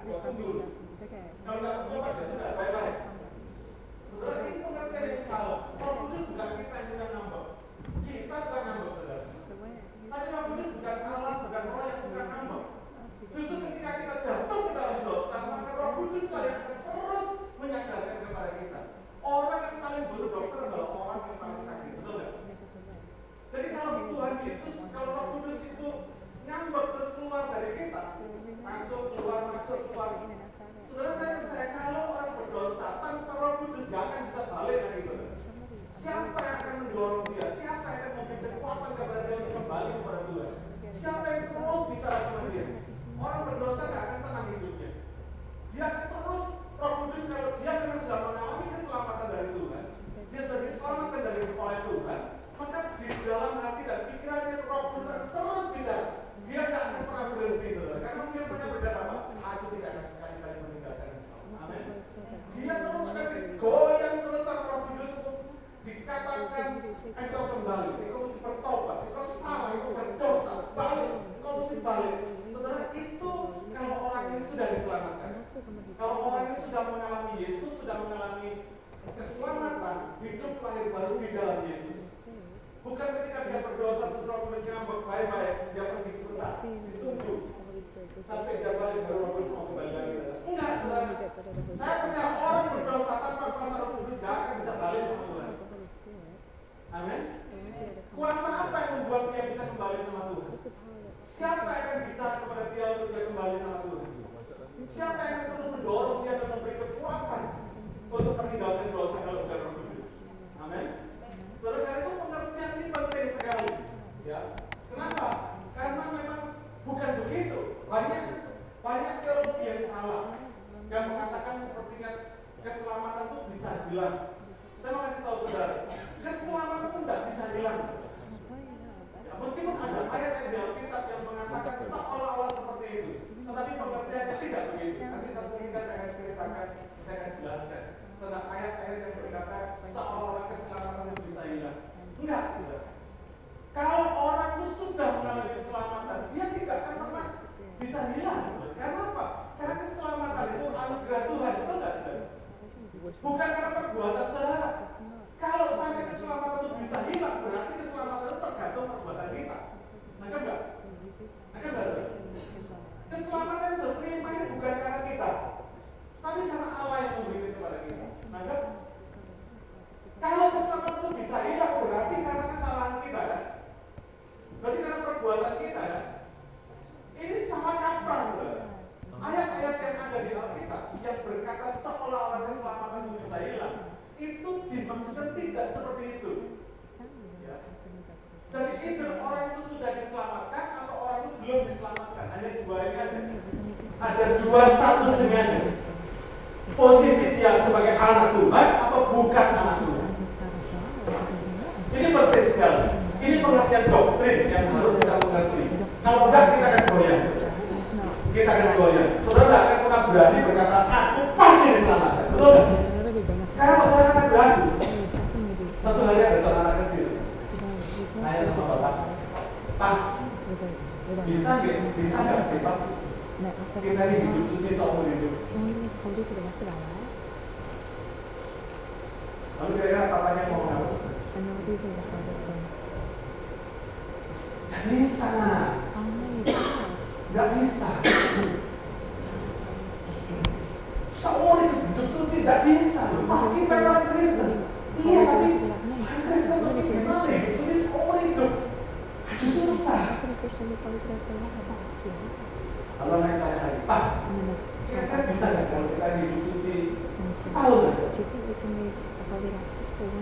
gua tunggu. Kalau nggak bertobat ya sudah, bye-bye. Saudara, ini pengertian yang salah. Roh Kudus bukan kita yang sudah ngambek. Kita bukan ngambek, saudara. Tapi Roh Kudus bukan Allah, bukan orang yang bukan ngambek. Justru ketika kita jatuh ke dalam dosa, maka Roh Kudus lah yang akan terus menyadarkan kepada kita. Orang yang paling butuh dokter adalah orang yang paling sakit, betul nggak? Jadi kalau Tuhan Yesus, kalau Roh Kudus itu ngambek terus keluar dari kita, masuk keluar masuk keluar. Saudara saya percaya kalau orang berdosa tanpa Roh Kudus gak akan bisa balik lagi saudara. Siapa yang akan mendorong dia? Siapa yang akan memberi kekuatan kepada dia untuk kembali kepada Tuhan? Siapa yang terus bicara sama dia? Orang berdosa gak akan tenang hidupnya. Dia akan terus Roh Kudus kalau dia memang sudah mengalami keselamatan dari Tuhan, dia sudah diselamatkan dari oleh Tuhan, maka di dalam hati dan pikirannya Roh Kudus akan terus bicara. Dia tidak akan pernah berhenti, saudara. Karena dia pernah berkata apa? Aku tidak akan sekali-kali meninggalkan engkau. Amin. Dia terus akan digoyang terus sama Roh Kudus untuk dikatakan engkau kembali, engkau mesti bertobat, engkau salah, engkau berdosa, balik, engkau mesti balik. Saudara itu kalau orang ini sudah diselamatkan, kalau orang ini sudah mengalami Yesus, sudah mengalami keselamatan, hidup lahir baru di dalam Yesus. Bukan ketika dia berdosa terus Roh Kudus ngambek, baik-baik, dia pergi sebentar, ditunggu sampai dia balik baru Roh Kudus mau kembali lagi. Enggak, saudara. Saya percaya orang berdosa tanpa kuasa Roh Kudus gak akan bisa balik sama Tuhan. Amin. Kuasa apa yang membuat dia bisa kembali sama Tuhan? Siapa yang akan bicara kepada dia untuk dia kembali sama Tuhan? Siapa yang akan terus mendorong dia dan memberi kekuatan untuk meninggalkan dosa kalau? Amin. Saudara itu pengertian ini penting sekali. Ya. Kenapa? Karena memang bukan begitu. Banyak banyak teologi yang salah yang mengatakan sepertinya keselamatan itu bisa hilang. Saya mau kasih tahu saudara, keselamatan itu tidak bisa hilang. Ya, meskipun ada ayat yang di Alkitab yang mengatakan seolah-olah seperti itu, tetapi pengertiannya tidak begitu. Nanti satu minggu saya akan ceritakan, saya akan jelaskan tentang ayat-ayat yang berkata seolah-olah keselamatan itu bisa hilang. Enggak, saudara. Kalau orang itu sudah mengalami keselamatan, dia tidak akan pernah bisa hilang. Karena apa? Karena keselamatan itu anugerah Tuhan, betul nggak saudara? Bukan karena perbuatan saudara. Kalau sampai keselamatan itu bisa hilang, berarti keselamatan itu tergantung perbuatan kita. Nah, enggak? Nah, kan enggak, saudara? Keselamatan yang sudah terima ini bukan karena kita, tapi karena Allah yang memberikan kepada kita. Nah, kan? Kalau keselamatan itu bisa hilang, berarti karena kesalahan kita, kan? Berarti karena perbuatan kita, kan? Ini sama kaprah, saudara. Ayat-ayat yang ada di Alkitab yang berkata seolah-olah keselamatan itu bisa hilang, itu dimaksudkan tidak seperti itu. Ya. Jadi itu orang itu sudah diselamatkan atau orang itu belum diselamatkan. Hanya dua ini aja. Ada dua status ini aja. Posisi dia sebagai anak Tuhan atau bukan anak Tuhan. Ini penting sekali. Ini pengertian doktrin yang harus kita mengerti. Kalau enggak kita akan goyang. Kita akan goyang. Saudara tidak akan pernah berani berkata, aku pasti diselamatkan. Betul nggak? Karena masyarakat akan ragu. Satu hari ada seorang anak kecil. Nanya sama bapak, Pak, bisa nggak? Bisa nggak sih Pak? Kita ini hidup suci seumur hidup. Lalu kira-kira papanya mau apa? Gak bisa, nak. Gak bisa. Seumur hidup hidup suci gak bisa. Wah, kita orang Kristen. Iya, tapi orang Kristen itu gimana hidup suci seumur hidup? Aduh susah. Kalau naik tanya lagi, Pak, kira-kira bisa nggak kalau kita hidup suci setahun aja?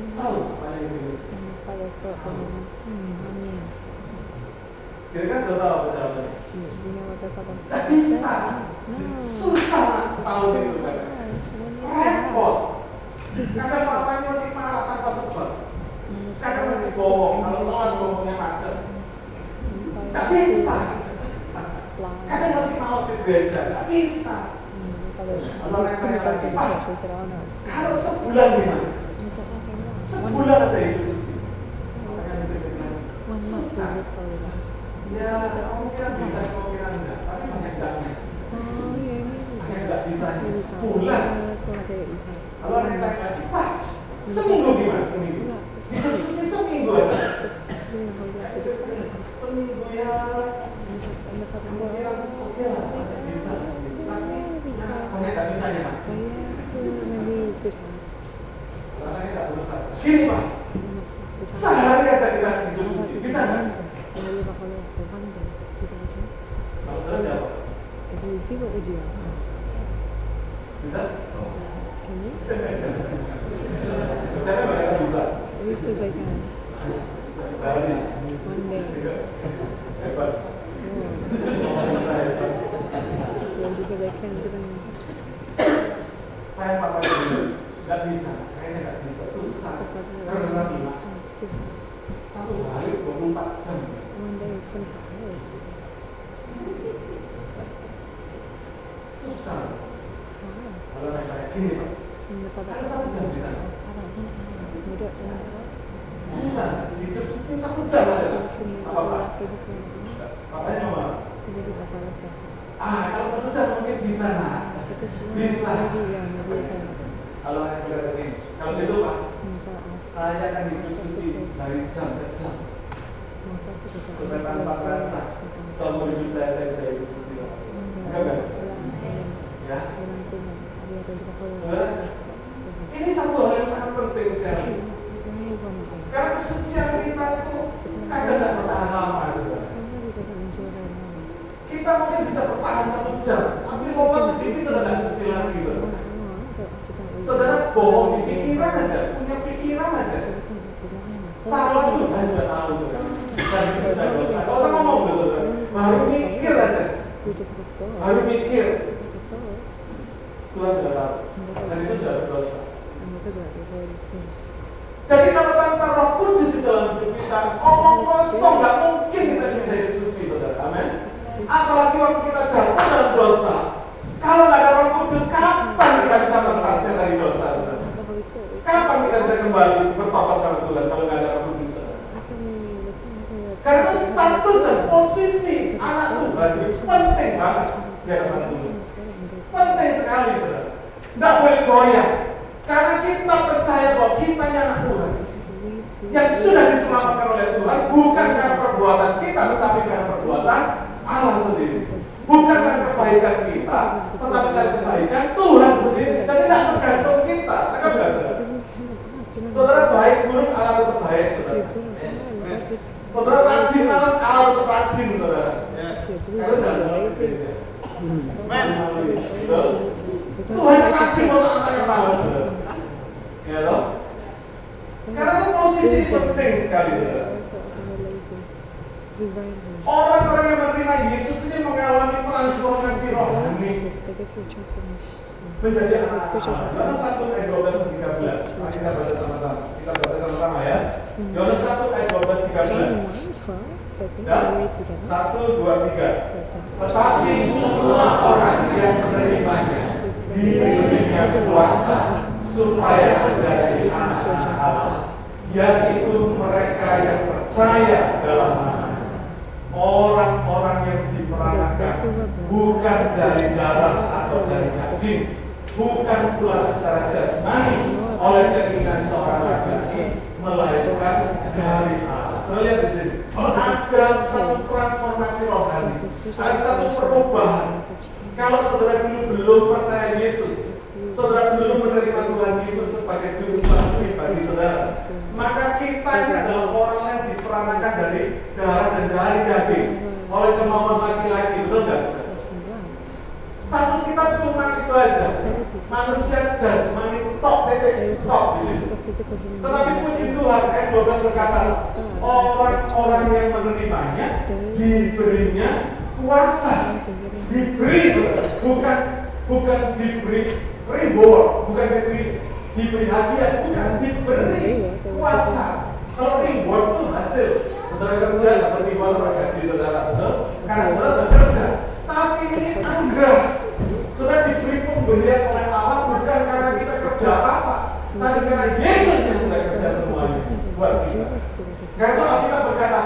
Setahun paling dulu. Kira-kira sudah tahu apa jawabannya? Gak bisa. Susah nak setahun itu kan. Repot. Kadang papanya masih marah tanpa sebab. Kadang masih bohong. Kalau telat bohongnya macet. Gak bisa. Kadang masih malas di gereja. Gak bisa. Kalau Pak, sebulan gimana? Sebulan aja hidup suci. Susah. Ya, kemungkinan bisa, kemungkinan enggak. Tapi banyak enggaknya. bisa sebulan. Kalau ada yang tanya Pak, seminggu gimana? Seminggu. Suci seminggu aja. Seminggu ya. Kira oke lah, masih bisa. Tapi banyak nggak bisa ya, Pak. Gini, Pak. Sehari aja kita hidup suci, bisa nggak? Kalau saya jawab, bisa? Hebat. Bisa hebat. Saya pakai dulu. Nggak bisa. Kayaknya nggak bisa. Susah. Karena gimana? Satu hari 24 jam. Susah. Kalau saya kayak Pak. Bisa. Hidup. Apa, Pak? Makanya cuma, ah kalau mungkin bisa. Bisa. Kalau begini, kalau Pak, saya akan suci dari jam ke jam. Supaya tanpa hidup saya, suci. Enggak, enggak? Ya. Ini satu hal yang sangat penting sekali. Karena kesucian kita itu kadang tidak bertahan lama, saudara. Kita mungkin bisa bertahan satu jam, tapi lolos sedikit sudah tidak suci lagi, saudara. Saudara bohong di pikiran aja, punya pikiran aja. Salah Tuhan sudah tahu, saudara. Dan sudah dosa. Kalau usah ngomong, saudara. Baru mikir aja. Baru mikir. Tuhan sudah tahu. Dan itu sudah berdosa. Jadi kalau tanpa roh kudus di dalam hidup kita, omong kosong nggak mungkin kita bisa hidup suci, saudara. Amin. Apalagi waktu kita jatuh dalam dosa. Kalau nggak ada roh kudus, kapan kita bisa mentasnya dari dosa, saudara? Kapan kita bisa kembali bertobat sama Tuhan kalau nggak ada roh kudus, saudara? Karena status dan posisi anak Tuhan itu penting banget di hadapan Tuhan. Penting sekali, saudara. Nggak boleh goyah. Karena kita percaya bahwa kita ini anak Tuhan. Yang sudah diselamatkan oleh Tuhan bukan karena perbuatan kita, tetapi karena perbuatan Allah sendiri. Bukan karena kebaikan kita, tetapi karena kebaikan Tuhan sendiri. Jadi tidak tergantung kita. Kan enggak, saudara? Saudara baik buruk Allah tetap baik, saudara. Saudara rajin malas Allah tetap rajin, saudara. Karena jangan? Tuhan anak yang malas. Ya toh? Karena posisi penting sekali, saudara. Orang-orang yang menerima Yesus ini mengalami transformasi rohani menjadi. Yohanes 1 ayat 12 dan 13. Mari kita baca sama-sama. Kita baca sama-sama ya. Yohanes 1 ayat 12 13. Dan 1 2 3. Tetapi semua orang yang menerimanya diberinya kuasa supaya menjadi anak Allah, yaitu mereka yang percaya dalam nama. Orang-orang yang diperanakan bukan dari darah atau dari daging, bukan pula secara jasmani oleh keinginan seorang laki-laki, melainkan dari Allah. Saya lihat di sini, ada satu transformasi rohani, ada satu perubahan. Kalau saudara dulu belum percaya Yesus, saudara belum menerima Tuhan Yesus sebagai juru selamat pribadi saudara, maka kita ini adalah orang yang diperanakan dari darah dan dari daging oleh kemauan laki-laki, betul nggak saudara? Status kita cuma itu aja, manusia jasmani tok titik stop di situ. Tetapi puji Tuhan, ayat 12 berkata, orang-orang yang menerimanya diberinya kuasa, diberi bukan bukan diberi reward, bukan diberi diberi hadiah, bukan diberi kuasa. Kalau reward itu hasil, saudara kerja dapat reward dapat gaji saudara, betul? Karena saudara sudah kerja. Tapi ini anugerah pemberian oleh Allah bukan karena kita kerja apa-apa, tapi karena Yesus yang sudah kerja semuanya buat kita. Karena kalau kita berkata,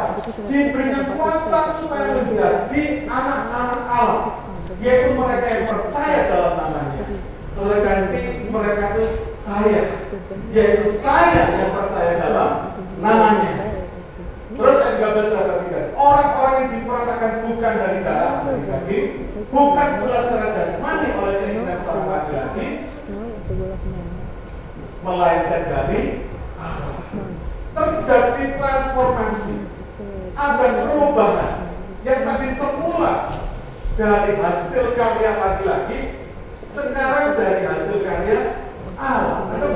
diberikan kuasa supaya menjadi anak-anak Allah, yaitu mereka yang percaya dalam namanya. Saudara ganti mereka itu saya, yaitu saya yang percaya dalam namanya. Terus ayat 13 sampai orang-orang yang diperatakan bukan dari dari daging, bukan pula secara jasmani oleh keinginan seorang laki-laki, melainkan dari. Terjadi transformasi, ada perubahan yang tadi semula dari hasil karya laki-laki, sekarang dari hasil karya Allah. Ada?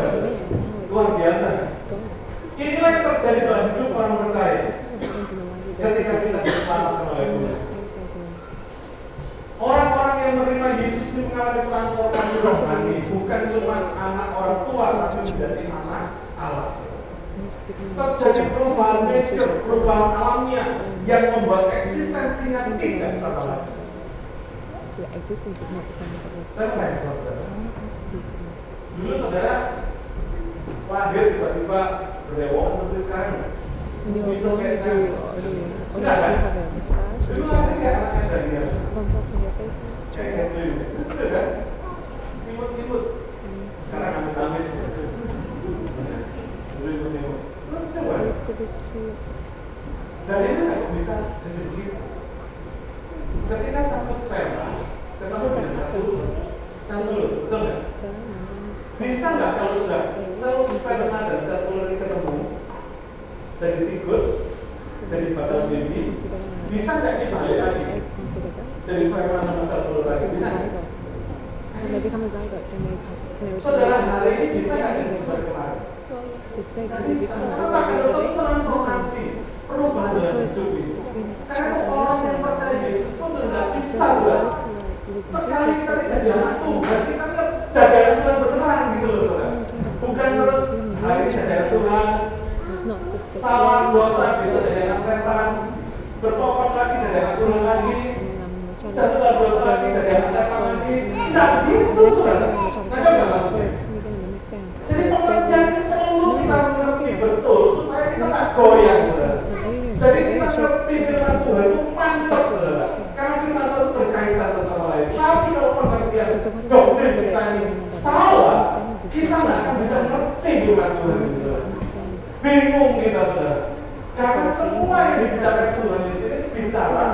Luar biasa. Inilah yang terjadi dalam hidup orang percaya. Ketika kita diselamatkan oleh Tuhan. Orang-orang yang menerima Yesus ini mengalami transformasi rohani, bukan cuma anak orang tua, tapi menjadi anak Allah. Terjadi perubahan nature, perubahan alamnya yang membuat eksistensinya tidak sama lagi. Dulu saudara lahir tiba-tiba berlewong seperti sekarang. Kan? Gitu. Kan? Kan? Kok bisa jadi begitu? Ketika satu sperma ketemu dengan satu sel telur, betul nggak? Bisa nggak kalau sudah sel sperma dan sel telur jadi sigut, jadi bakal baby, bisa nggak dibalik lagi? Jadi sama sel telur lagi, bisa nggak? Saudara hari ini bisa nggak jadi seperti kemarin? Kenapa ada satu transformasi perubahan dalam hidup itu? Karena orang yang percaya Yesus pun sudah bisa sudah. Sekali kita jadi anak Tuhan, kita nggak jadi anak Tuhan beneran gitu loh. Bukan terus hari ini jadi anak Tuhan, salah dosa bisa jadi anak setan, bertobat lagi jadi anak Tuhan lagi, jatuhlah dosa lagi jadi anak setan lagi. Tidak gitu saudara. Nah, nggak maksudnya. Jadi pengertian ini perlu kita mengerti betul supaya kita nggak goyang. Jadi kita ngerti firman Tuhan itu mantap saudara. Karena firman Tuhan berkaitan satu sama lain. Tapi kalau pengertian doktrin kita ini salah, kita nggak akan bisa ngerti firman Tuhan. Bingung semua yang dibicarakan Tuhan di sini bicara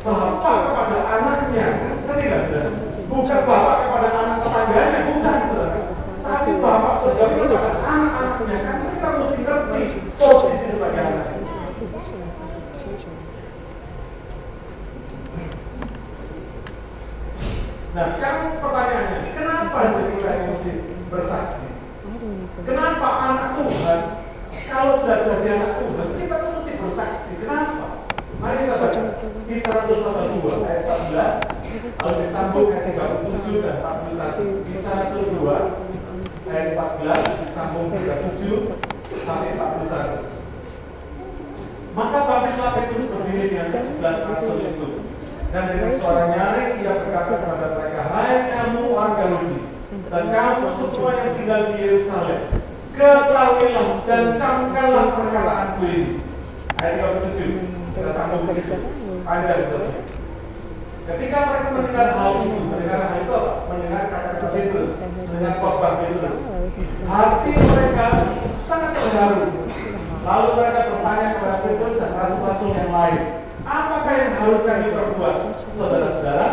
bapak kepada anaknya, ngerti nggak saudara? Bukan bapak kepada anak tetangganya, bukan saudara. Tapi bapak saudara kepada anak-anaknya, kan kita mesti ngerti posisi sebagai anak. Nah sekarang pertanyaannya, kenapa sih kita mesti bersaksi? Kenapa anak Tuhan, kalau sudah jadi anak Tuhan, kita tuh mesti bersaksi. Kenapa? Mari kita baca Kisah Rasul pasal 2 ayat 14 lalu disambung ayat 37 dan 41. Kisah Rasul 2 ayat 14 disambung 37 sampai 41. Maka bangkitlah Petrus berdiri dengan sebelas rasul itu dan dengan suara nyaring ia berkata kepada mereka, Hai kamu orang Yahudi dan kamu semua yang tinggal di Yerusalem, ketahuilah dan camkanlah Ayat 37, kita sambung di situ, panjang itu. Ketika mereka mendengar hal itu, mendengar hal itu apa? Mendengar kata-kata Petrus, mendengar khotbah Petrus, hati mereka sangat terharu. Lalu mereka bertanya kepada Petrus dan rasul-rasul yang lain, apakah yang harus kami perbuat, saudara-saudara?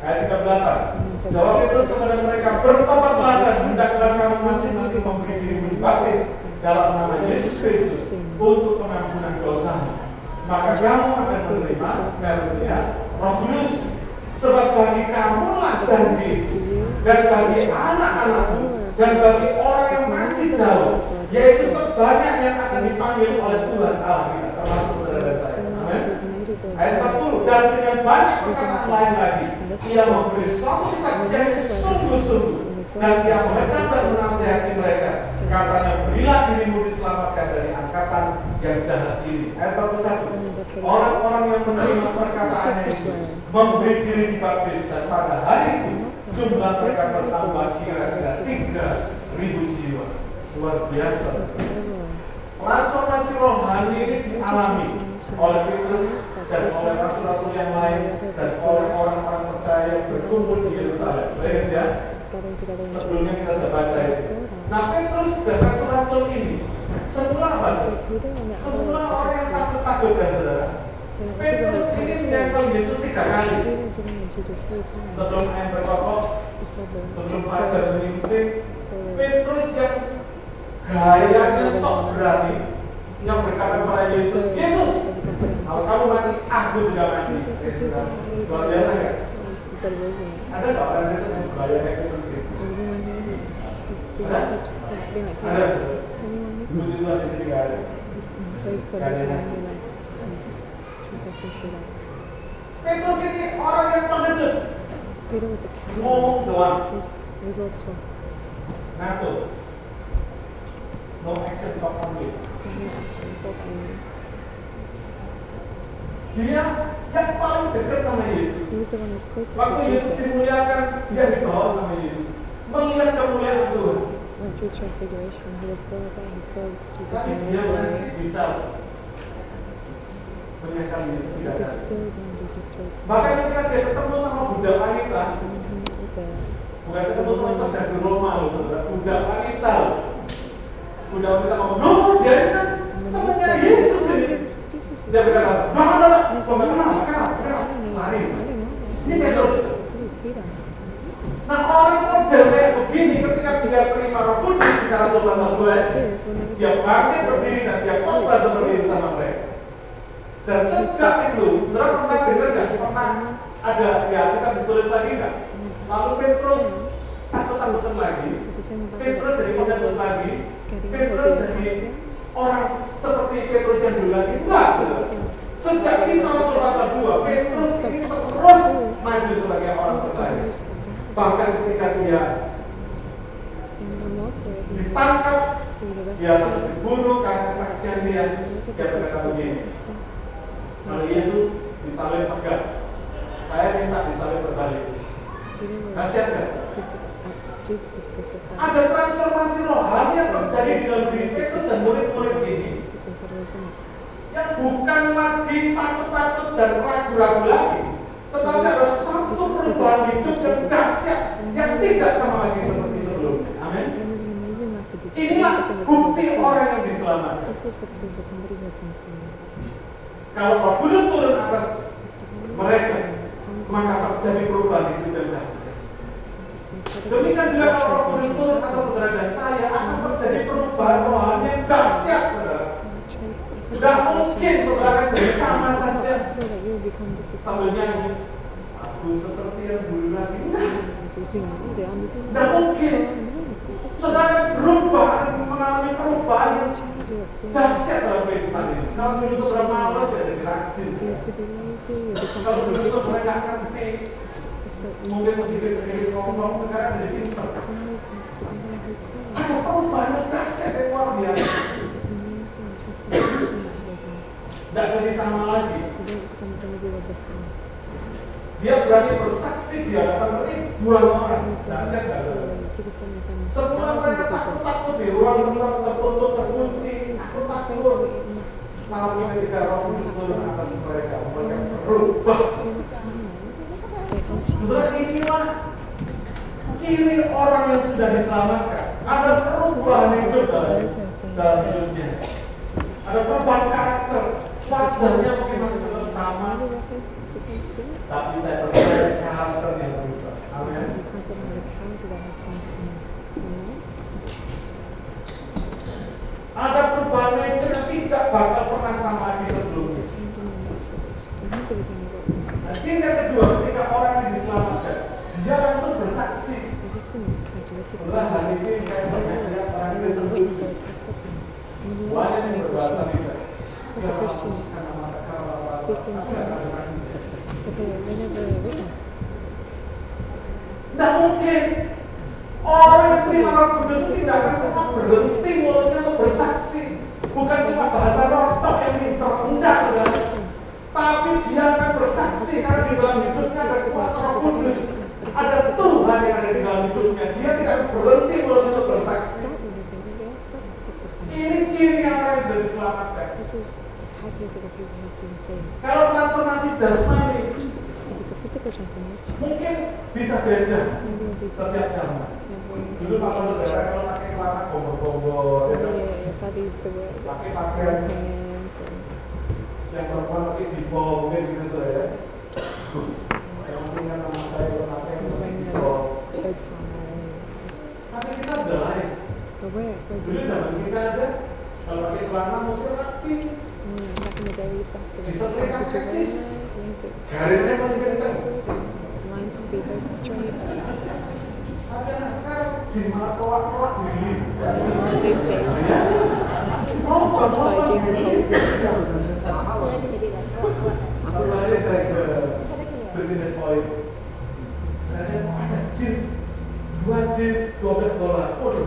Ayat 38. Jawab Petrus kepada mereka, bertobatlah dan hendaklah kamu masing-masing memberi diri dibaptis dalam nama Yesus Kristus untuk pengampunan dosa. Maka kamu akan menerima karunia Roh Kudus. Sebab bagi kamulah janji dan bagi anak-anakmu dan bagi orang yang masih jauh, yaitu sebanyak yang akan dipanggil oleh Tuhan Allah kita, termasuk saudara dan saya. Amin. Ayat 40 dan dengan banyak perkataan lain lagi, ia memberi suatu kesaksian yang sungguh-sungguh dan ia mengecam dan menasihati mereka. Katanya berilah dirimu diselamatkan dari angkatan yang jahat ini. Ayat 41. Orang-orang yang menerima perkataannya itu memberi diri dibaptis dan pada hari itu jumlah mereka bertambah kira-kira tiga ribu jiwa. Luar biasa. Transformasi rohani ini dialami oleh Petrus dan oleh rasul-rasul yang lain dan oleh orang-orang percaya yang berkumpul di Yerusalem. Lihat ya, together in Sebelumnya kita sudah baca itu. Nah Petrus dan rasul-rasul ini semula apa? other orang yang takut-takut kan saudara. Petrus ini menyangkal Yesus tiga kali. Sebelum ayam berkokok, sebelum fajar menyingsing, Petrus yang gayanya sok berani yang berkata kepada Yesus, Yesus, kalau kamu mati, aku juga mati. Ya, you Luar biasa kan? The reason. Ada nggak orang Kristen yang gaya kayak Petrus Peter was a No action. Dia yang paling dekat sama Yesus. Waktu Yesus dimuliakan, dia dibawa sama Yesus. Melihat kemuliaan Tuhan. Transfiguration. He was. He Jesus Tapi dia masih bisa menyangkal Yesus tidak ada. Bahkan ketika dia ketemu sama budak wanita, the bukan ketemu sama saudara di Roma loh, saudara. Budak wanita loh. Budak wanita ngomong, no, dia kan temannya Yesus "Oh, ini. this is Jesus." Dia berkata, no, no, no, And he kok said, nggak "No, kenal, I kenal, don't kenal, know. lari. I don't know. Ini Petrus. This is Peter. Nah orang model kayak begini ketika dia terima roh kudus di salah satu pasal 2 This, when there was dia a- bangkit berdiri dan dia khotbah seperti itu sama mereka. Dan sejak itu, saudara pernah dengar nggak? Pernah ada, ya kita ditulis lagi nggak? Lalu Petrus lagi, the same about Petrus jadi pengecut lagi, Petrus jadi orang seperti Petrus yang dulu lagi. Enggak. Sejak kisah Rasul pasal 2, Petrus ini terus maju sebagai orang percaya. Bahkan ketika dia ditangkap, dia harus dibunuh karena kesaksian dia. Dia berkata begini, kalau Yesus disalib tegak, saya minta disalib berbalik. Kasihan is crucified. Ada transformasi rohani yang terjadi di dalam diri Petrus dan murid-murid ini yang bukan lagi takut-takut dan ragu-ragu lagi, tetapi ada satu perubahan hidup yang dahsyat yang tidak sama lagi seperti. Inilah bukti orang yang diselamatkan. Kalau Roh Kudus turun atas mereka, maka terjadi perubahan hidup yang dahsyat. Demikian juga kalau Roh Kudus turun atas saudara dan saya, akan terjadi perubahan rohani yang dahsyat, saudara. Tidak mungkin saudara akan jadi sama saja sambil nyanyi. Aku seperti yang dulu lagi. Tidak mungkin. Saudara berubah, akan mengalami perubahan yang dahsyat dalam kehidupan ini. Kalau dulu saudara malas ya jadi rajin. Kalau dulu saudara nggak ngerti, mungkin sedikit-sedikit ngomong sekarang jadi pintar. Ada perubahan yang dahsyat yang luar biasa. Tidak jadi sama lagi. Dia berani bersaksi di hadapan ribuan orang. Dahsyat saudara? Semua mereka takut-takut di ruang tempat tertutup, terkunci, takut-takut. Tapi ketika roh kudus turun atas mereka, mereka berubah. Saudara inilah ciri orang yang sudah diselamatkan. Ada perubahan hidup dalam, dalam hidupnya. Ada perubahan karakter. Wajahnya mungkin masih tetap sama, tapi saya percaya karakternya berubah. Amin. Ada perubahan nature yang tidak bakal pernah sama lagi sebelumnya. Nah, yang kedua, ketika orang yang diselamatkan, dia langsung bersaksi. Setelah hari ini saya banyak lihat orang Kristen lucu. Banyak yang berbahasa saksi. Tidak mungkin orang yang terima roh kudus tidak akan pernah berhenti mulutnya untuk bersaksi. Bukan cuma bahasa rotok yang pintar, enggak saudara. Tapi dia akan bersaksi karena di dalam hidupnya ada kuasa roh kudus. Ada Di dalam hidupnya. Dia tidak berhenti mulutnya untuk bersaksi. Ini ciri yang orang yang sudah diselamatkan. Kalau transformasi jasmani. Mungkin bisa beda setiap zaman. every Dulu papa saudara kalau pakai celana gombor-gombor, ya kan? pakai pakaian pants and yang perempuan pakai jipo mungkin gitu saudara. Saya masih ingat nama saya kalau pakai yang pakai wearing jipo. a bow tie. Tapi kita sudah lain. But where, where do Dulu you zaman kita aja kalau pakai celana mesti rapi, Mm, back in the day, we used to have to Disetrika like, put your percis. lines it. garisnya masih kencang. Lines to be very straight. Tapi anak sekarang jin malah keluar-keluar diri. These days, Ya. Nonton, by nonton jeans and diri. hoses. Satu hari saya ke Berliner Point. Saya lihat oh, ada jeans, dua jeans 12 dolar. Waduh,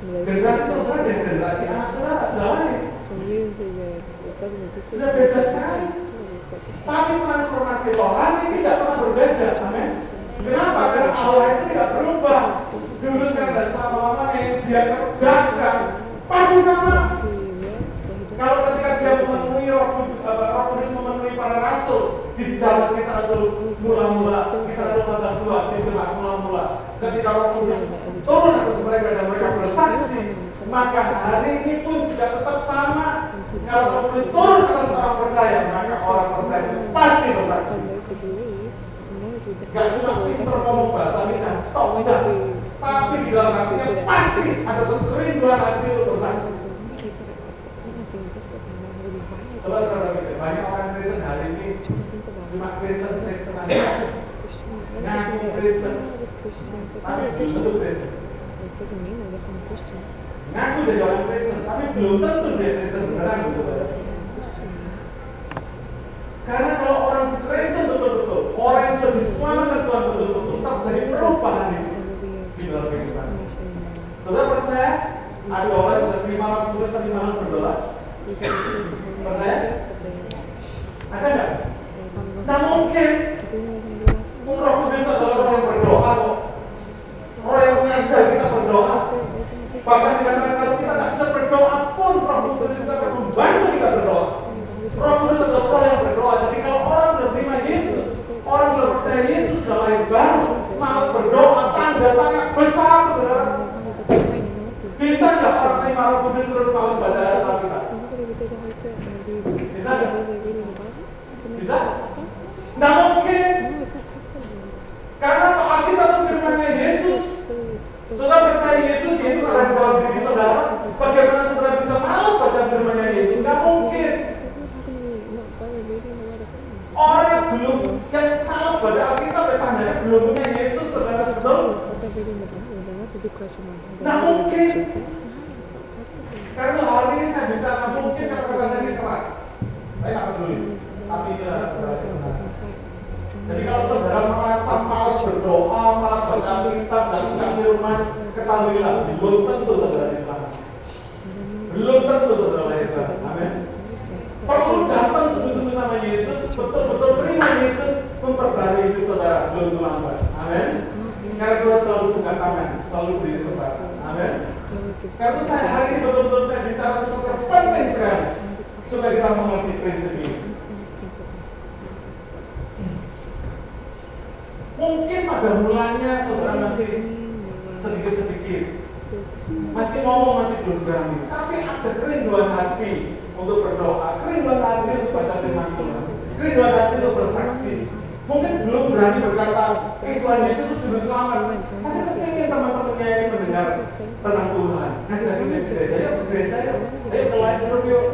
Generasi saudara dan generasi anak saudara sudah lain. Sudah beda sekali. Tapi transformasi rohani tidak pernah berbeda. Amin. Kenapa? Karena Allah itu tidak berubah. Dulu dan selama-lamanya yang dia kerjakan pasti sama. Kalau ketika dia memenuhi roh, roh kudus memenuhi para rasul di jalan kisah rasul mula-mula, kisah rasul pasal 2 di jemaat mula-mula. Ketika roh kudus turun atas mereka dan mereka maka hari ini pun juga tetap sama. Kalau kudus turun atas orang percaya, maka orang percaya itu pasti bersaksi. Gak cuma pinter ngomong bahasa minah, tok dah. Tapi di dalam hatinya pasti ada kerinduan hati untuk bersaksi. Coba sekarang banyak orang Kristen hari ini cuma Kristen Kristen aja, ngaku Kristen, tapi belum tentu Kristen. Ngaku jadi orang Kristen, tapi belum tentu dia Kristen beneran betul. Karena kalau orang Kristen betul-betul, orang yang sudah diselamatkan Tuhan betul-betul, terjadi perubahan itu di dalam kehidupan. Saudara percaya ada orang yang sudah terima roh kudus tapi malas berdoa? Ada nggak? Nah mungkin roh kudus adalah orang. Mengajar kita berdoa. Bahkan dikatakan kalau kita tidak bisa berdoa pun roh kudus itu akan membantu kita berdoa. Roh kudus adalah roh yang berdoa. Jadi kalau orang sudah terima Yesus, orang sudah percaya Yesus sudah lahir baru, malas berdoa, tanda tanya besar saudara. Bisa nggak orang terima roh kudus terus malas baca Alkitab? Bisa nggak? Bisa? Nah mungkin karena Alkitab itu firmannya Yesus. Saudara percaya Yesus, Yesus ada di dalam diri saudara. Bagaimana saudara bisa malas baca firmannya Yesus? Nggak mungkin. Orang yang belum, yang malas baca Alkitab ya tandanya belum punya Yesus, saudara betul. Nah mungkin karena hari ini saya bicara mungkin kata-kata saya ini keras. Saya nggak peduli. Tapi ini adalah saudara yang benar. Jadi kalau saudara merasa malas berdoa, malas baca Alkitab dan sudah firman, ketahuilah belum tentu saudara diselamatkan. Belum tentu saudara lahir baru. Amin. Perlu datang sungguh-sungguh sama Yesus, betul-betul terima Yesus, memperbarui hidup saudara belum terlambat. Amin. Karena Tuhan selalu buka tangan, selalu beri kesempatan. Amin. Karena saya hari ini betul-betul saya bicara sesuatu yang penting sekali supaya kita mengerti prinsip ini. Mungkin pada mulanya saudara masih sedikit-sedikit masih ngomong masih belum berani, tapi ada kerinduan hati untuk berdoa, kerinduan hati untuk baca firman Tuhan, kerinduan hati untuk bersaksi. Mungkin belum berani berkata, eh Tuhan Yesus itu juru selamat. Tentang Tuhan. Ngajakin ke gereja, ya gereja ya. Ayo ke live group yuk.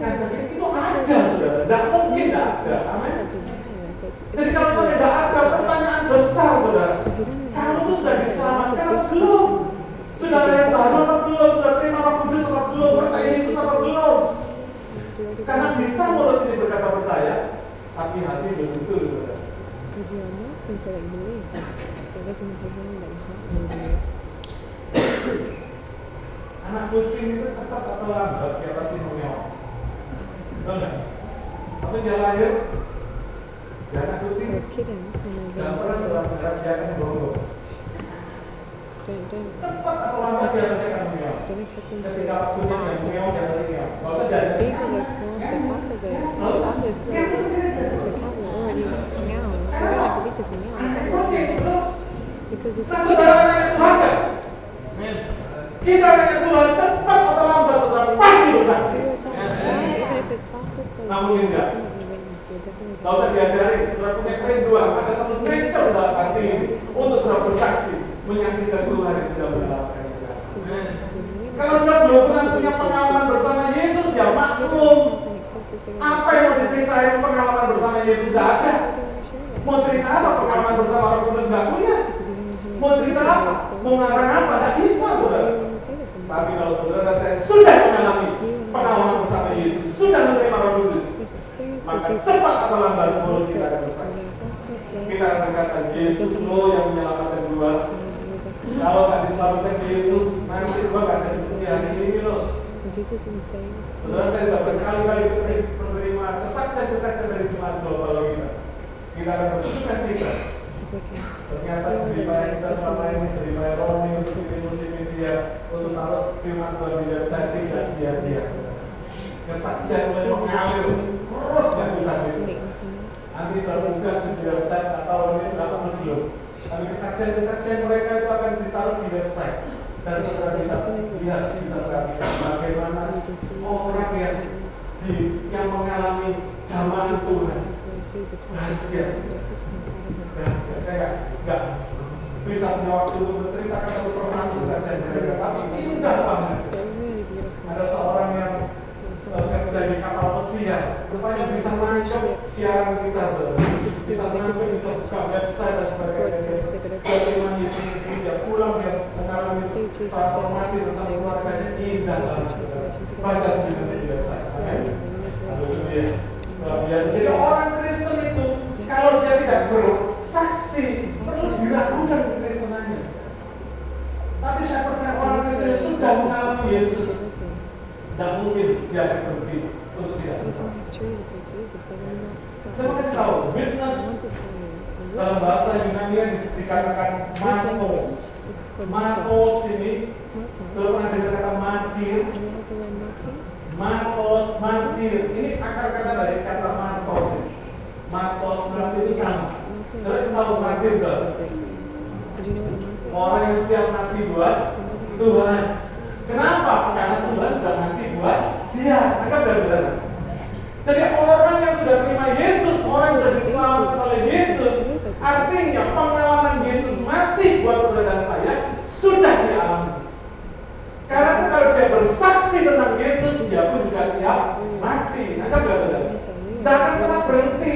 Ngajakin itu ada saudara, tidak mungkin tidak ada. Amin. Jadi kalau sampai tidak ada pertanyaan besar saudara, kamu tuh sudah diselamatkan atau belum? Sudah lahir baru apa belum? Sudah terima roh kudus apa belum? Percaya Yesus apa belum? Karena bisa mulut ini berkata percaya, tapi hati belum tentu, saudara. Because you sincere that you believe, it that heart believes. Anak kucing itu cepat atau lambat? Dia pasti mengeong. Betul nggak? Waktu dia lahir, dia anak kucing, a jangan pernah saudara berharap dia akan don't, Cepat atau lambat dia pasti akan mengeong. Ketika kucing yang mengeong, dia pasti mengeong. Kucing, already betul? meow. Because it's Kita nanya Tuhan, cepat atau lambat saudara pasti bersaksi. You are child of God, even if it's fast or slow, Nah, you mungkin nggak? definitely witness. You definitely Gak usah diajarin, saudara punya kerinduan, ada satu nature dalam hati ini untuk saudara bersaksi, menyaksikan Tuhan yang sudah witness. Kalau saudara belum pernah punya pengalaman bersama Yesus, ya maklum. Apa yang mau diceritain pengalaman bersama Yesus tidak ada. Mau cerita apa pengalaman bersama Roh Kudus nggak punya. Mau cerita apa? Mau ngarang apa? Nggak bisa, saudara. Tapi kalau saudara saya sudah mengalami pengalaman bersama Yesus, sudah menerima Roh Kudus, maka cepat atau lambat mulut kita akan bersaksi. Kita akan berkata, Yesus lo yang menyelamatkan gua. Kalau nggak diselamatkan Yesus, nasib gua nggak jadi seperti hari ini loh. Saudara saya sudah berkali-kali menerima- kesaksian-kesaksian dari Jumat Global kita. Kita akan bersuka cita. Ternyata cerita kita selama ini cerita Romi untuk multimedia untuk taruh firman Tuhan di website tidak sia-sia. Kesaksian mulai mengalir terus bisa habis. Nanti saya buka di website atau ini penuh belum. Tapi kesaksian-kesaksian mereka itu akan ditaruh di website dan saudara bisa lihat bisa perhatikan bagaimana orang yang di yang mengalami zaman Tuhan rahasia rahasia saya nggak bisa punya waktu untuk menceritakan satu persatu kesaksian mereka tapi indah banget. Ada seorang yang eh, kerja di kapal pesiar rupanya bisa nangkep siaran kita bisa nangkep bisa buka website dan sebagainya. Bagaimana Yesus Kristus dia pulang dia mengalami transformasi bersama keluarganya. Indah banget baca sendiri di website. Haleluya. Luar biasa. Jadi orang Kristen itu kalau dia tidak bersaksi perlu diragukan kekristenannya. Tapi saya percaya orang Sudah mengalami Yesus tidak mungkin dia akan untuk tidak. Saya mau kasih tahu, witness dalam bahasa Yunani yang dikatakan matos. Matos ini, kalau pernah dengar kata martir, matos, martir. Ini akar kata dari kata matos. ini. Matos, martir itu sama. Kalian tahu martir enggak? Orang yang siap mati buat Tuhan. Kenapa? Karena Tuhan sudah mati buat dia. Gak saudara? Jadi orang yang sudah terima Yesus, orang yang sudah diselamatkan oleh Yesus, artinya pengalaman Yesus mati buat saudara dan saya sudah dialami. Karena itu kalau dia bersaksi tentang Yesus, dia pun juga siap mati. Gak saudara? Akan pernah berhenti.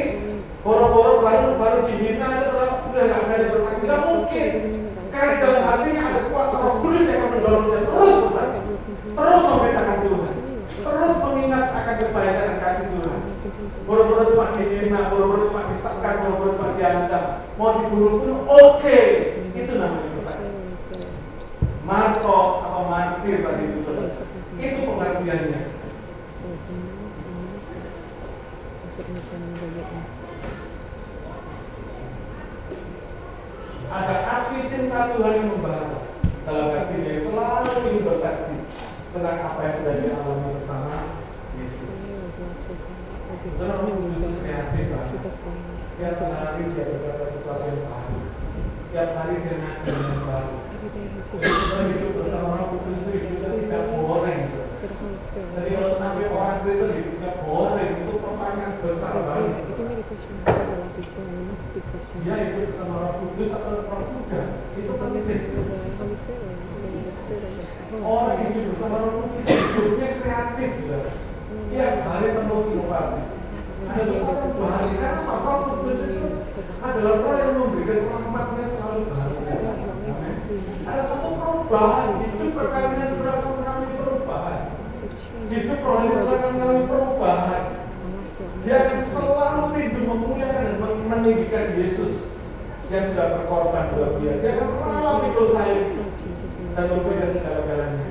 Boro-boro baru baru dihina aja sudah nggak berani bersaksi. Tidak mungkin. Karena dalam hatinya ada kuasa Roh Kudus yang akan mendorong dia terus bersaksi, terus memberitakan Tuhan, terus mengingat akan kebaikan dan kasih Tuhan. Boro-boro cuma dihina, boro-boro cuma ditekan, boro-boro cuma diancam, mau dibunuh pun oke. Itu namanya bersaksi. Martos atau martir tadi itu saudara. Itu pengertiannya. Ada api cinta Tuhan yang membara dalam hatinya selalu ingin bersaksi tentang apa yang sudah dialami bersama Yesus. Saudara Roh Kudus itu kreatif lah. Tiap hari dia berkata sesuatu yang baru. Tiap hari dia ngajar yang baru. Kita hidup bersama Roh Kudus itu hidupnya tidak boring. Jadi kalau sampai orang Kristen hidupnya boring itu pertanyaan besar banget. Dia hidup bersama Roh Kudus atau Roh Buddha itu penting. Orang yang hidup bersama Roh Kudus hidupnya kreatif. Tiap hari penuh inovasi. Ada sesuatu yang baru karena apa? Roh Kudus itu adalah roh yang memberikan rahmatnya selalu baru. Ada satu perubahan hidup perkawinan sudah akan mengalami perubahan. Hidup rohani sudah akan mengalami perubahan. Dia akan selalu rindu meninggikan Yesus yang sudah berkorban buat dia. Dia akan rela pikul salib dan memberikan segala-galanya.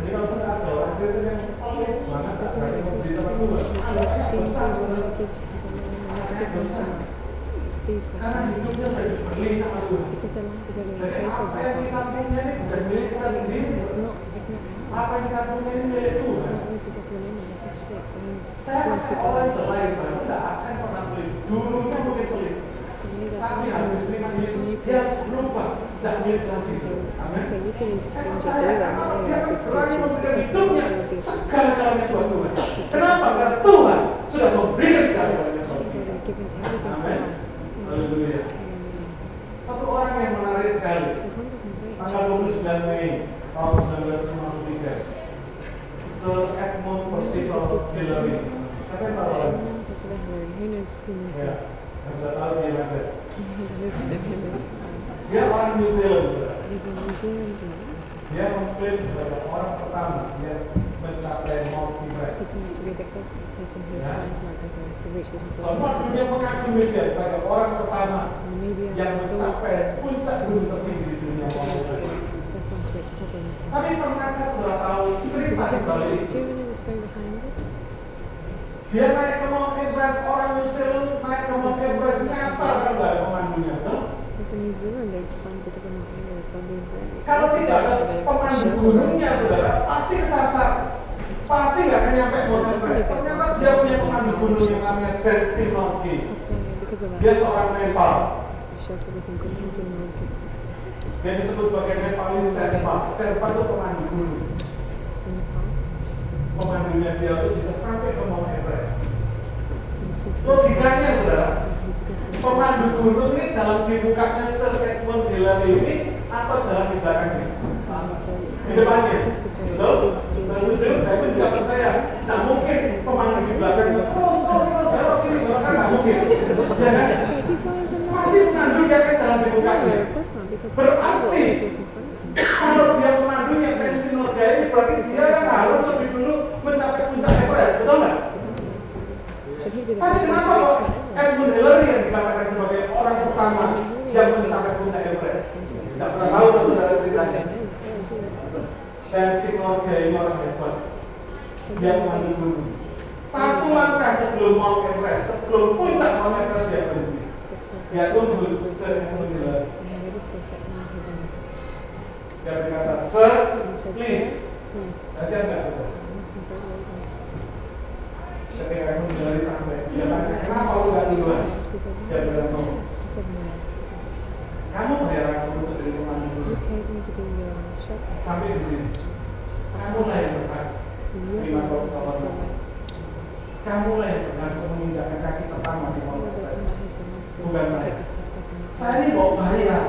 Jadi kalau sudah ada orang Kristen yang banget tak berani memberi sama Tuhan, ada yang besar besar. Karena hidupnya sudah dibeli sama Tuhan. Jadi apa yang kita punya ini bukan milik kita sendiri. Apa yang kita punya ini milik Tuhan. Saya pakai orang selain baru tidak akan pernah beli. Dulunya mungkin beli. Tapi habis terima Yesus, dia berubah. Tidak milik lagi. Amin. Saya percaya kalau dia berani memberikan hidupnya segala-galanya buat Tuhan. Kenapa? Karena Tuhan sudah memberikan segala-galanya buat kita. Amin. Haleluya. Satu orang yang menarik sekali. Tanggal 29 Mei tahun 1953. Sir Edmund Percival Hillary. Siapa yang tahu orang? Ya, sudah tahu dia mana? Dia orang New Zealand. Dia mengklaim sebagai orang pertama yang mencapai Mount Everest. Semua dunia mengagumi dia sebagai orang pertama yang mencapai puncak gunung tertinggi di dunia. Tapi pernahkah saudara tahu? Dia naik ke Mount Everest, orang New Zealand naik ke Mount Everest nyasar kan ada pemandunya, tuh? Kalau tidak ada pemandu gunungnya, saudara, pasti kesasar. Pasti nggak akan nyampe Mount Everest. Ternyata dia punya pemandu gunung yang namanya Tenzin Norgay. Dia seorang Nepal. Dia disebut sebagai Nepalis Sherpa. Sherpa itu pemandu gunung. Pemandunya dia itu bisa sampai ke Mount Everest. Logikanya, saudara, pemandu gunung ini jalan dibukanya Sir Edmund Hillary ini atau jalan di belakangnya? Di depannya. Betul? Setuju, saya pun juga percaya. Tidak mungkin pemandu di belakangnya. Terus, terus, terus, belok kiri, belok kanan, nggak mungkin. Ya kan? Pasti pemandu dia akan jalan dibukanya. Berarti kalau dia pemandunya Tenzin Norgay ini berarti dia yang harus lebih dulu mencapai puncak Everest, betul nggak? Tapi kenapa kok Edmund Hillary yang dikatakan sebagai orang pertama yang mencapai puncak Everest? Tidak pernah tahu tuh saudara ceritanya. Tenzin Norgay ini orang hebat. Dia memandu gunung. Satu langkah sebelum Mount Everest, sebelum puncak Mount Everest dia berhenti. Sir Edmund Hillary. Dia berkata, Sir, please. Kasihan nggak saudara? Ketika Edmund Hillary sampai, dia tanya, kenapa lu nggak duluan? Dia bilang, no. Kamu bayar aku untuk jadi pemandu. Sampai di sini. Kamu lah yang berhak lima tahun Kamu lah yang berhak untuk menginjakkan kaki pertama di Everest. Bukan saya. Saya ini bawa bayar.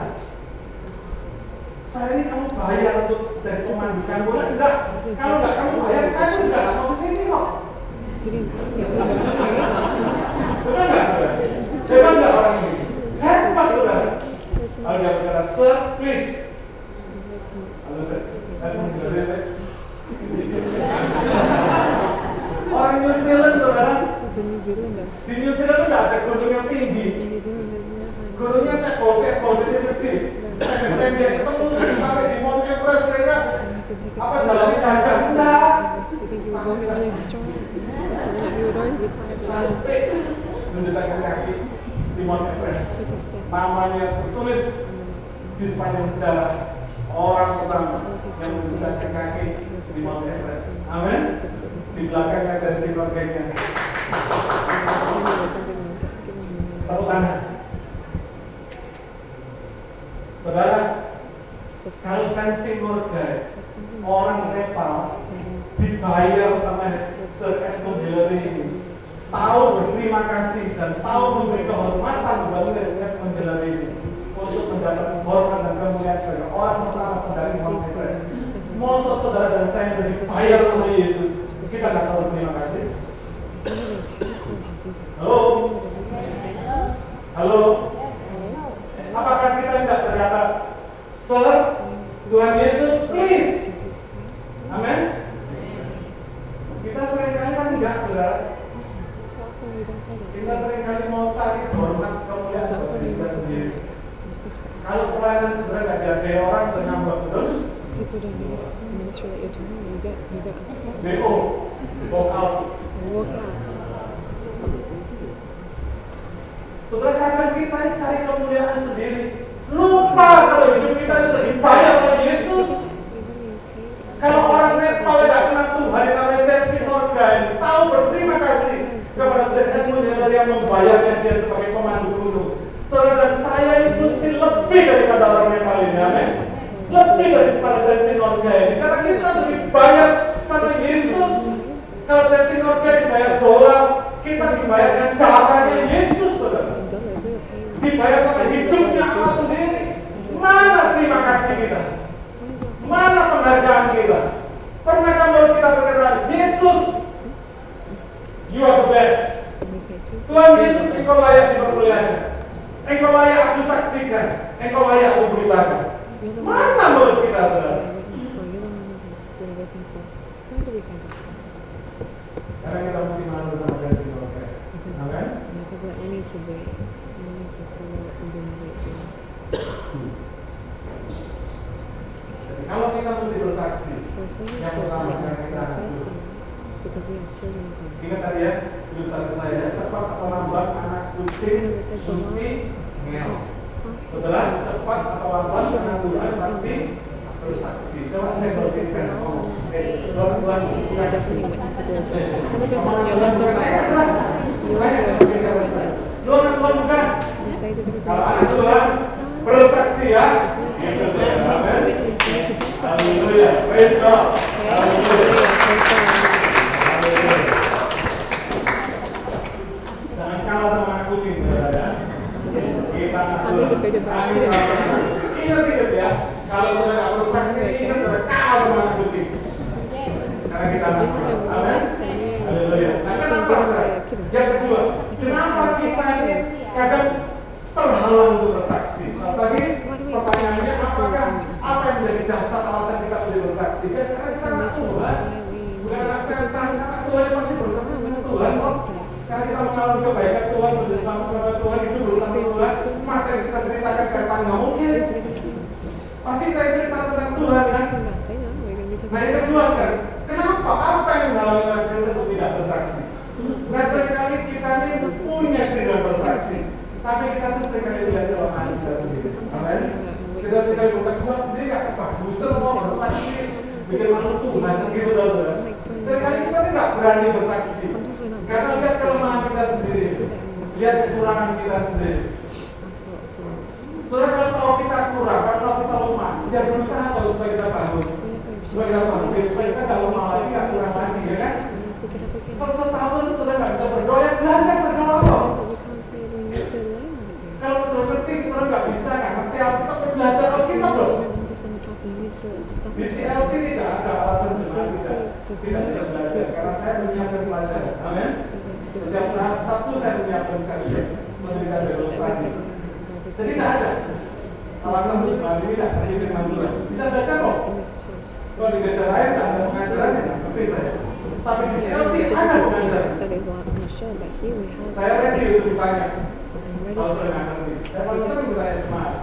Saya ini kamu bayar untuk jadi pemandu kamu lah enggak. Kalau enggak kamu bayar, saya juga enggak mau ke sini kok. Betul nggak saudara? Hebat nggak orang ini? Hebat saudara. Lalu dia berkata, Sir, please. Lalu saya, pun bilang, Orang New Zealand saudara, di New Zealand itu nggak ada gunung yang tinggi. Gunungnya cekol-cekol, kecil-kecil. Pendek-pendek, ketemu sampai di Mount Everest kira apa jalannya gagah? Enggak. Sampai menjejakkan kaki di Mount Everest. Namanya tertulis di sepanjang sejarah orang pertama yang menjejakkan kaki di Mount Everest. Amin. Di belakangnya ada sinorgenya. Tepuk tangan. Saudara, kalau Tenzin Norgay, orang Nepal, dibayar sama Sir Edmund Hillary ini, tahu berterima kasih dan tahu memberi kehormatan buat Sir Edmund Hillary ini untuk mendapat hormat dan kemuliaan sebagai orang pertama pendaki Mount Everest. Masa saudara dan saya sudah dibayar oleh Yesus, kita nggak tahu terima kasih. Halo, halo. Apakah kita tidak berkata, Sir, Tuhan Yesus, please. Amin. Kita sering kali kan enggak, saudara. Kita sering kali mau cari hormat kemuliaan buat kita sendiri. Kalau pelayanan sebenarnya nggak dihargai orang, sudah nambah betul. People walk out. Saudara, kadang kita cari kemuliaan sendiri. Lupa kalau hidup kita itu dibayar oleh Yesus. Kalau orang Nepal tidak kenal Tuhan, yang namanya Tensi Morgan, tahu berterima kasih kepada Edmund Hillary yang membayarnya dia sebagai pemandu gunung. Saudara dan saya ini mesti lebih daripada orang Nepal ini, amin. Lebih daripada Tensi Morgan ini, karena kita sudah dibayar sama Yesus. Kalau Tensi Morgan dibayar dolar, kita dibayar dengan darahnya Yesus, saudara. Dibayar sama hidupnya Allah sendiri. Mana terima kasih kita? Mana penghargaan kita? Pernah kamu kita berkata, Yesus, you are the best. Tuhan Yesus, engkau layak dipermuliakan. Engkau layak aku saksikan. Engkau layak aku beritakan. Mana menurut kita, saudara? Karena kita mesti malu sama kita mesti bersaksi, Yang pertama, yang kita God. ingat tadi ya, tulisan saya, cepat atau lambat anak kucing mesti ngeong. Setelah cepat atau lambat anak Tuhan pasti bersaksi. Coba saya berikan. Eh. Lu anak Tuhan bukan? Kalau anak Tuhan bersaksi ya. Gitu Hallelujah. Praise God. Hallelujah. Saudara kalau kita kurang, kalau kita lemah, dia berusaha tahu supaya kita bangun, supaya kita bangun, supaya kita nggak lemah lagi, nggak kurang lagi, ya kan? Kalau setahun sudah nggak bisa berdoa, ya belajar berdoa kok. Kalau sudah ngerti, sudah nggak bisa, nggak ngerti Alkitab, ya belajar Alkitab loh. Di CLC tidak ada alasan jemaat tidak tidak bisa belajar, karena saya menyiapkan pelajaran. Amin. Setiap saat Sabtu saya menyiapkan sesi memberikan demonstrasi. Jadi tidak ada alasan untuk jemaat ini tidak seperti firman Tuhan. Bisa belajar kok. Kalau di gereja lain tidak ada pengajaran, ya ngerti saya. Tapi di CLC ada pengajaran. Saya ready untuk ditanya. Kalau saya nggak ngerti, saya paling sering bertanya jemaat.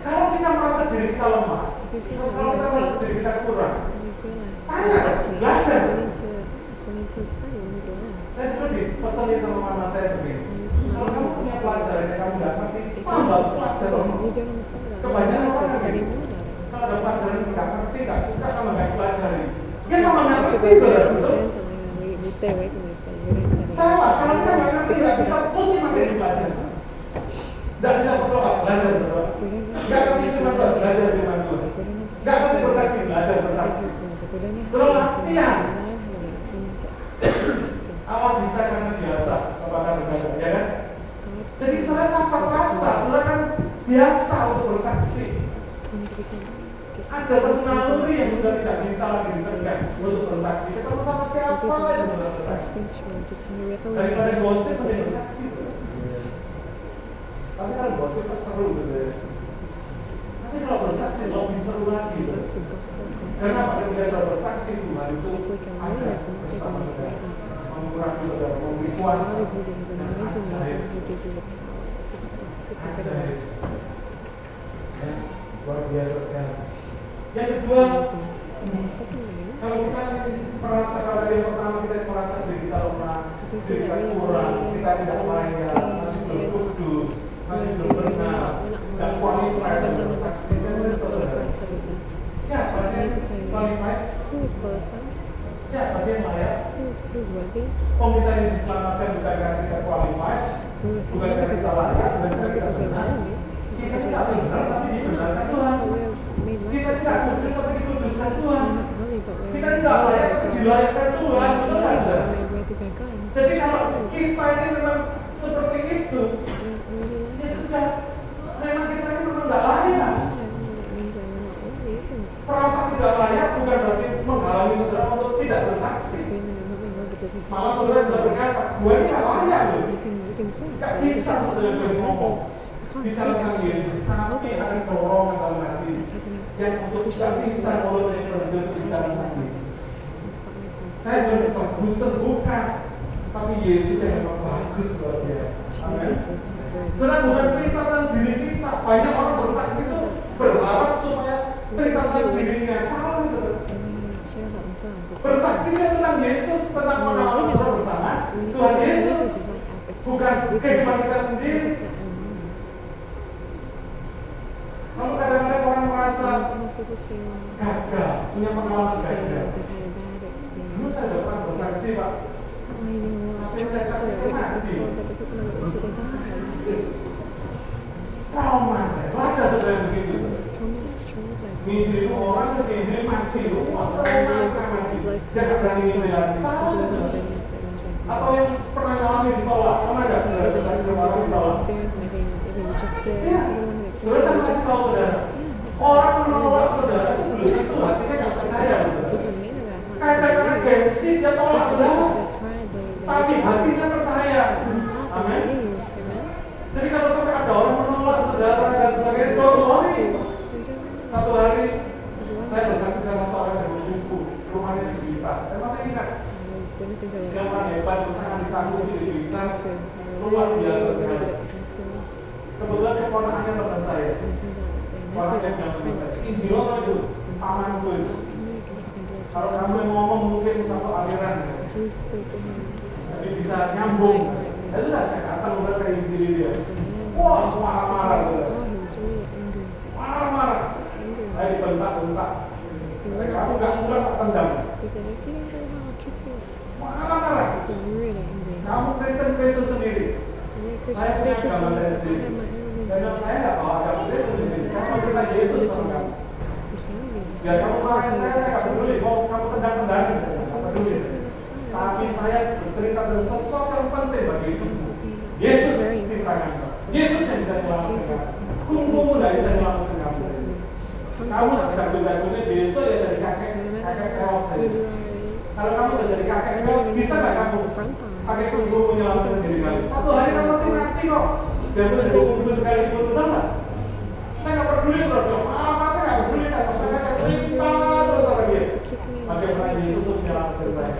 Kalau kita merasa diri kita lemah, kalau kita merasa diri kita kurang, saya dulu dipesanin sama mama saya begini. Kebanyakan orang kan gitu. Kalau ada pelajaran yang nggak ngerti, nggak suka, kamu nggak pelajari. Ya kamu nggak ngerti, saudara, betul? Sama, kalau kita nggak ngerti, nggak bisa pusing materi pelajaran. Nggak bisa berdoa, belajar berdoa. Nggak ngerti firman Tuhan, belajar firman Tuhan. Nggak ngerti bersaksi, belajar bersaksi. Suruh latihan. Awal bisa karena biasa, kepada berdoa, ya kan? Jadi saudara tanpa terasa, saudara kan biasa untuk bersaksi. Ada satu naluri yang sudah tidak bisa lagi dicegah untuk bersaksi. Ketemu sama siapa aja saudara bersaksi. Daripada gosip mending bersaksi. Tapi kalau gosip kan seru gitu ya. Nanti kalau bersaksi lebih seru lagi gitu. Karena pada ketika saudara bersaksi Tuhan itu ada bersama saudara. Mengurangi saudara, memberi kuasa. Ajaib. Ajaib. Ya, luar biasa sekali. Yang kedua, kalau kita merasa kalau yang pertama kita merasa diri kita lemah, diri kita kurang, kita tidak layak, masih belum kudus, masih belum benar, dan qualified untuk bersaksi. Saya mau siapa sih qualified? Siapa sih yang layak? Oh kita ini diselamatkan bukan karena kita qualified, saved bukan karena kita layak, bukan karena kita benar. worthy, Kita tidak benar, tapi dibenarkan Tuhan. Kita tidak kudus, tapi dikuduskan Tuhan. Kita tidak layak, tapi dilayakkan Tuhan. by God. Jadi kalau kita ini memang seperti itu, We're really ya sudah. Memang kita ini memang tidak layak. Yeah, that means that we're not worthy, isn't it? Merasa tidak layak bukan berarti menghalangi saudara untuk tidak bersaksi. Malah saudara bisa berkata, gue ini tidak layak loh. Gak bisa saudara gue ngomong. Bicara tentang. Yesus, tapi ada dorongan dalam hati yang untuk tidak bisa mulutnya berhenti untuk bicara tentang Yesus. Saya bukan bagusan bukan, tapi Yesus yang memang bagus luar biasa. Amin. Saudara bukan cerita tentang diri kita. Banyak orang bersaksi itu berharap cerita tentang dirinya salah. saudara. Bersaksi kan tentang Yesus, tentang pengalaman saudara bersama Tuhan Yesus, bukan kehidupan kita sendiri. Kalau kadang-kadang orang merasa gagal, punya pengalaman gagal. Dulu saya pernah bersaksi, Pak. Trauma saya. Ada saudara yang begitu. Saudara. Nginjilin orang, nginjilin mati. Wah, trauma sekali. Dia nggak berani nginjilin. Salah, saudara. Atau yang pernah ngalamin ditolak. Pernah nggak saudara bersaksi sama orang ditolak? Iya. Terus saya kasih tahu saudara. Orang menolak saudara itu belum tentu hatinya nggak percaya. saudara. Kadang-kadang gengsi dia tolak saudara. Tapi hatinya percaya. Amin. Jadi kalau sampai ada orang menolak saudara dan sebagainya, don't worry. Satu hari saya bersaksi sama seorang jago kungfu, rumahnya di Blitar. Saya masih ingat, di Blitar. Luar biasa sekali. Kebetulan keponakannya teman saya, bilang sama saya, itu, amanku itu. Kalau kamu yang ngomong mungkin satu aliran, jadi bisa nyambung. Ya sudah, saya datang udah saya injili dia. Wah, marah-marah saudara. Marah-marah. Saya dibentak-bentak. Kamu nggak pulang tendang. Kamu Kristen-Kristen sendiri. Saya punya agama saya sendiri. Dan saya nggak bawa agama sini. Saya mau cerita Yesus sama kamu. Kamu marah saya, saya nggak peduli. Mau kamu tendang-tendangin, saya nggak peduli. Tapi saya bercerita tentang sesuatu yang penting bagi hidup. Yesus ciptakan kamu. Yesus yang bisa menyelamatkan kamu. Kungfumu bisa menyelamatkan kamu. Kamu jago-jagonya besok ya jadi kakek, kakek kelot saja. Kalau kamu sudah jadi kakek kelot, bisa nggak kamu pakai kungfu menyelamatkan diri kamu? Satu hari kamu masih mati kok. Dan itu jadi kungfu sekali pun, betul nggak? Saya nggak peduli sudah bilang, apa saya nggak peduli, saya katakan saya cerita terus sama dia. Bagaimana Yesus itu menyelamatkan saya.